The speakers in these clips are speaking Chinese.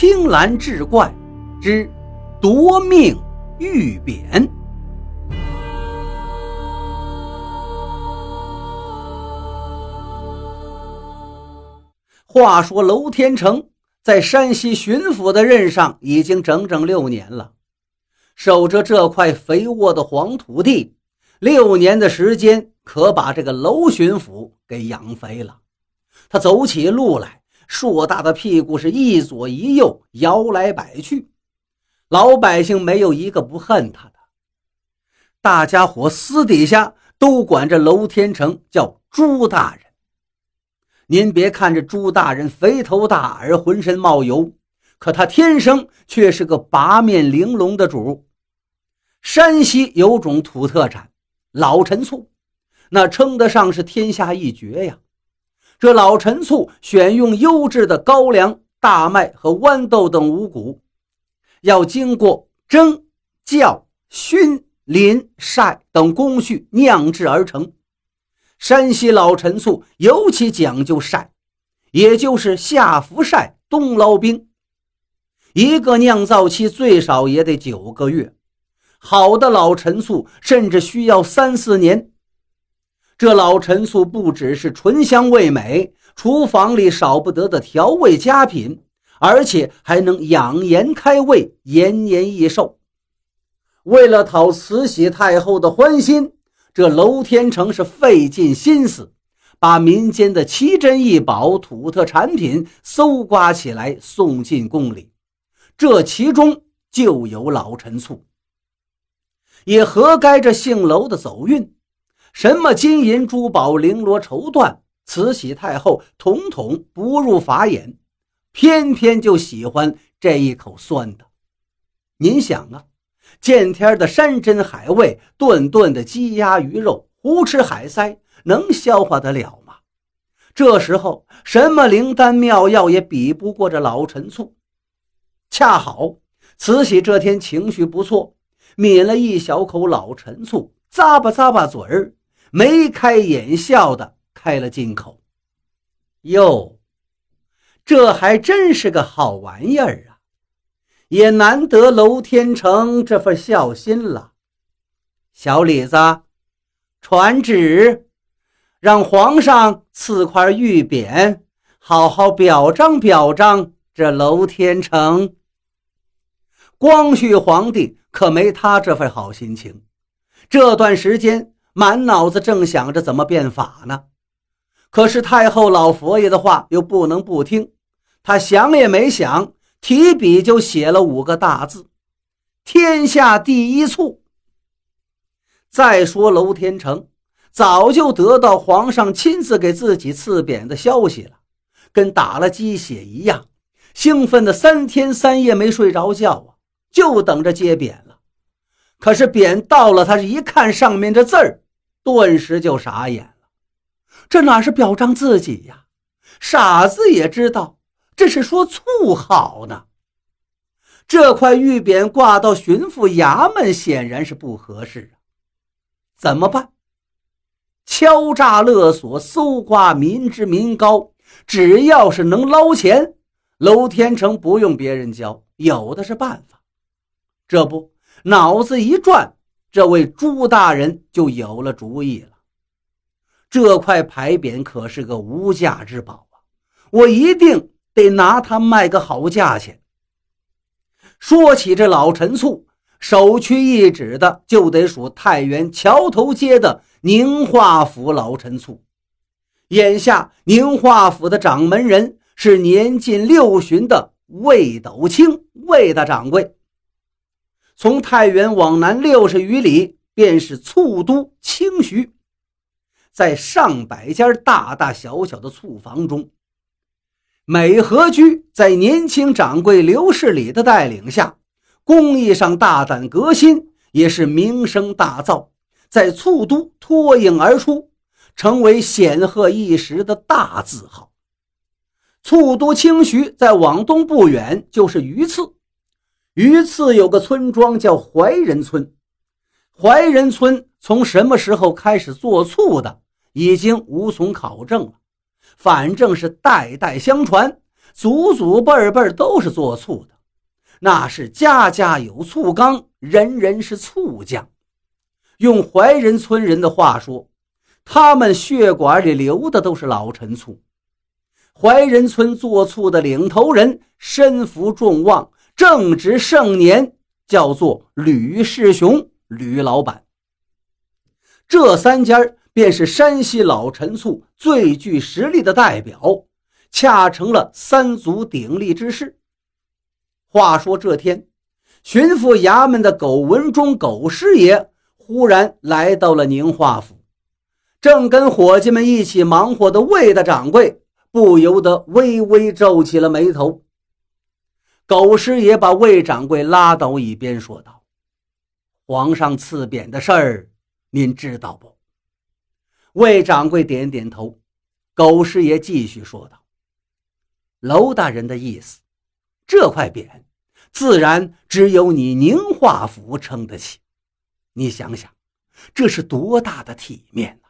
青蓝志怪之夺命玉匾。话说娄天成在山西巡抚的任上已经整整六年了，守着这块肥沃的黄土地，六年的时间可把这个娄巡抚给养肥了。他走起路来，硕大的屁股是一左一右摇来摆去，老百姓没有一个不恨他的。大家伙私底下都管这娄天成叫朱大人。您别看这朱大人肥头大耳、浑身冒油，可他天生却是个八面玲珑的主。山西有种土特产老陈醋，那称得上是天下一绝呀。这老陈醋选用优质的高粱、大麦和豌豆等五谷，要经过蒸、酵、熏、淋、晒等工序酿制而成。山西老陈醋尤其讲究晒，也就是夏服晒，冬捞冰。一个酿造期最少也得九个月，好的老陈醋甚至需要三四年。这老陈醋不只是醇香味美，厨房里少不得的调味佳品，而且还能养颜开胃、延年益寿。为了讨慈禧太后的欢心。这娄天成是费尽心思，把民间的奇珍异宝、土特产品搜刮起来，送进宫里。这其中就有老陈醋，也合该这姓娄的走运。什么金银珠宝、绫罗绸缎，慈禧太后统统不入法眼，偏偏就喜欢这一口酸的。您想啊？见天的山珍海味，顿顿的鸡鸭鱼肉，胡吃海塞，能消化得了吗？这时候，什么灵丹妙药也比不过这老陈醋。恰好慈禧这天情绪不错，抿了一小口老陈醋，咂吧咂吧嘴儿，眉开眼笑的开了金口。哟，这还真是个好玩意儿啊！也难得娄天成这份孝心了，小李子，传旨，让皇上赐块玉匾，好好表彰表彰这娄天成。光绪皇帝可没他这份好心情，这段时间满脑子正想着怎么变法呢。可是太后老佛爷的话又不能不听，他想也没想。提笔就写了五个大字：“天下第一醋。”再说娄天成早就得到皇上亲自给自己赐匾的消息了，跟打了鸡血一样，兴奋的三天三夜没睡着觉啊，就等着接匾了。可是匾到了，他一看上面这字儿，顿时就傻眼了。这哪是表彰自己呀？傻子也知道。这是说醋好呢，这块玉匾挂到巡抚衙门显然是不合适啊。怎么办？敲诈勒索、搜刮民脂民膏，只要是能捞钱，娄天成不用别人教，有的是办法。这不，脑子一转，这位朱大人就有了主意了。这块牌匾可是个无价之宝啊，我一定。得拿它卖个好价钱。说起这老陈醋，首屈一指的就得数太原桥头街的宁化府老陈醋。眼下宁化府的掌门人是年近六旬的魏斗清魏大掌柜。从太原往南六十余里，便是醋都清徐，在上百家大大小小的醋房中。美和居在年轻掌柜刘世礼的带领下，工艺上大胆革新，也是名声大噪，在醋都脱颖而出，成为显赫一时的大字号。醋都清徐在往东不远就是榆次，榆次有个村庄叫怀仁村，怀仁村从什么时候开始做醋的，已经无从考证了。反正是代代相传，祖祖辈辈都是做醋的，那是家家有醋缸，人人是醋匠。用怀仁村人的话说，他们血管里流的都是老陈醋。怀仁村做醋的领头人身负众望，正值盛年，叫做吕世雄，吕老板。这三家便是山西老陈醋最具实力的代表，恰成了三足鼎立之势。话说这天，巡抚衙门的苟文忠苟师爷忽然来到了宁化府，正跟伙计们一起忙活的魏大掌柜不由得微微皱起了眉头。狗师爷把魏掌柜拉到一边，说道：“皇上赐匾的事儿。”您知道不？魏掌柜点点头。狗师爷继续说道：“娄大人的意思，这块匾自然只有你宁化府撑得起。你想想，这是多大的体面呐！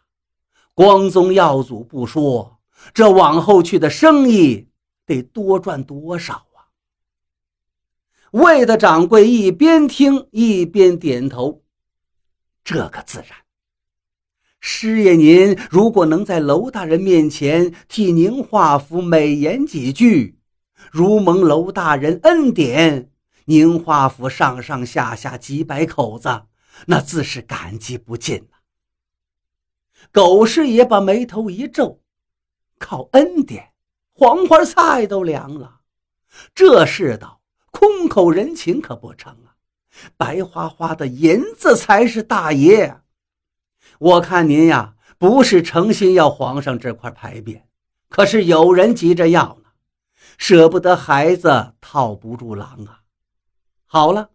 光宗耀祖不说，这往后去的生意得多赚多少！”魏的掌柜一边听一边点头。这个自然，师爷您如果能在娄大人面前替宁化府美言几句，如蒙娄大人恩典，宁化府上上下下几百口子，那自是感激不尽了。狗师爷把眉头一皱，靠恩典，黄花菜都凉了，这世道口人情可不成啊！白花花的银子才是大爷。我看您呀，不是诚心要皇上这块牌匾，可是有人急着要呢，舍不得孩子套不住狼啊。好了，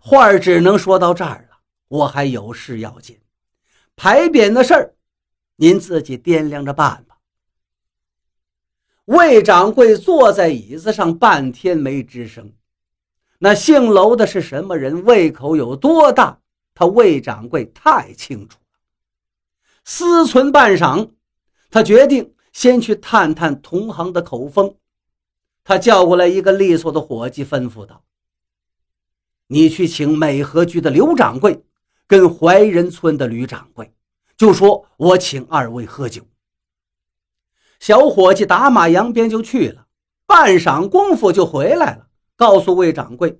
话只能说到这儿了，我还有事要紧，牌匾的事儿，您自己掂量着办吧。魏掌柜坐在椅子上半天没吱声。那姓娄的是什么人？胃口有多大？他魏掌柜太清楚了。思忖半晌，他决定先去探探同行的口风。他叫过来一个利索的伙计，吩咐道：“你去请美和居的刘掌柜，跟怀仁村的吕掌柜，就说我请二位喝酒。”小伙计打马扬鞭就去了，半晌功夫就回来了。告诉魏掌柜，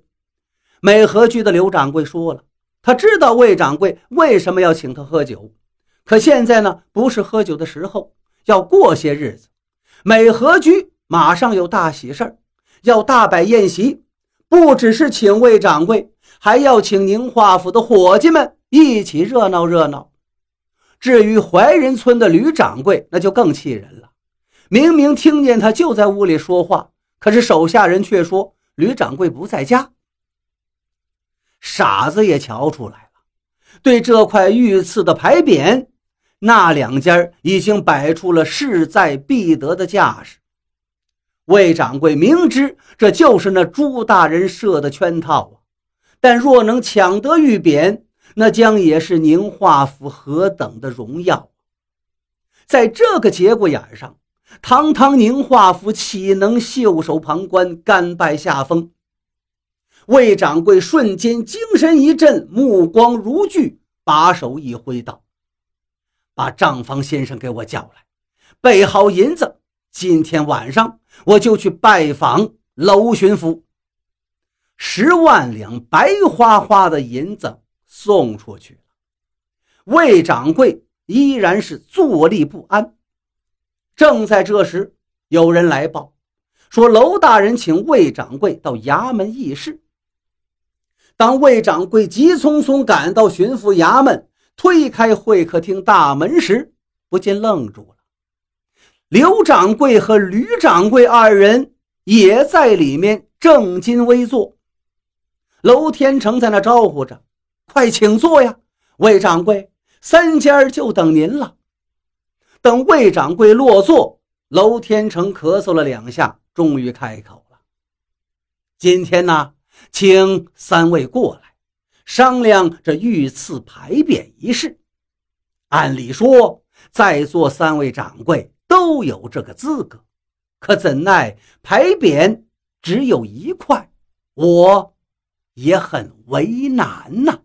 美和居的刘掌柜说了，他知道魏掌柜为什么要请他喝酒，可现在呢不是喝酒的时候，要过些日子，美和居马上有大喜事儿，要大摆宴席，不只是请魏掌柜，还要请宁化府的伙计们一起热闹热闹。至于怀仁村的吕掌柜，那就更气人了，明明听见他就在屋里说话，可是手下人却说。吕掌柜不在家，傻子也瞧出来了。对这块御赐的牌匾，那两家已经摆出了势在必得的架势。魏掌柜明知这就是那朱大人设的圈套啊，但若能抢得玉匾，那将也是宁化府何等的荣耀！在这个节骨眼上。堂堂宁化府岂能袖手旁观、甘拜下风？魏掌柜瞬间精神一振，目光如炬，把手一挥道：“把账房先生给我叫来，备好银子。今天晚上我就去拜访娄巡抚。十万两白花花的银子送出去了。”魏掌柜依然是坐立不安。正在这时，有人来报，说娄大人请魏掌柜到衙门议事。当魏掌柜急匆匆赶到巡抚衙门，推开会客厅大门时，不禁愣住了。刘掌柜和吕掌柜二人也在里面正襟危坐。娄天成在那招呼着：“快请坐呀，魏掌柜，三家就等您了。”等魏掌柜落座，娄天成咳嗽了两下，终于开口了：“今天呢，请三位过来商量这御赐牌匾一事。按理说，在座三位掌柜都有这个资格，可怎奈牌匾只有一块，我也很为难呐。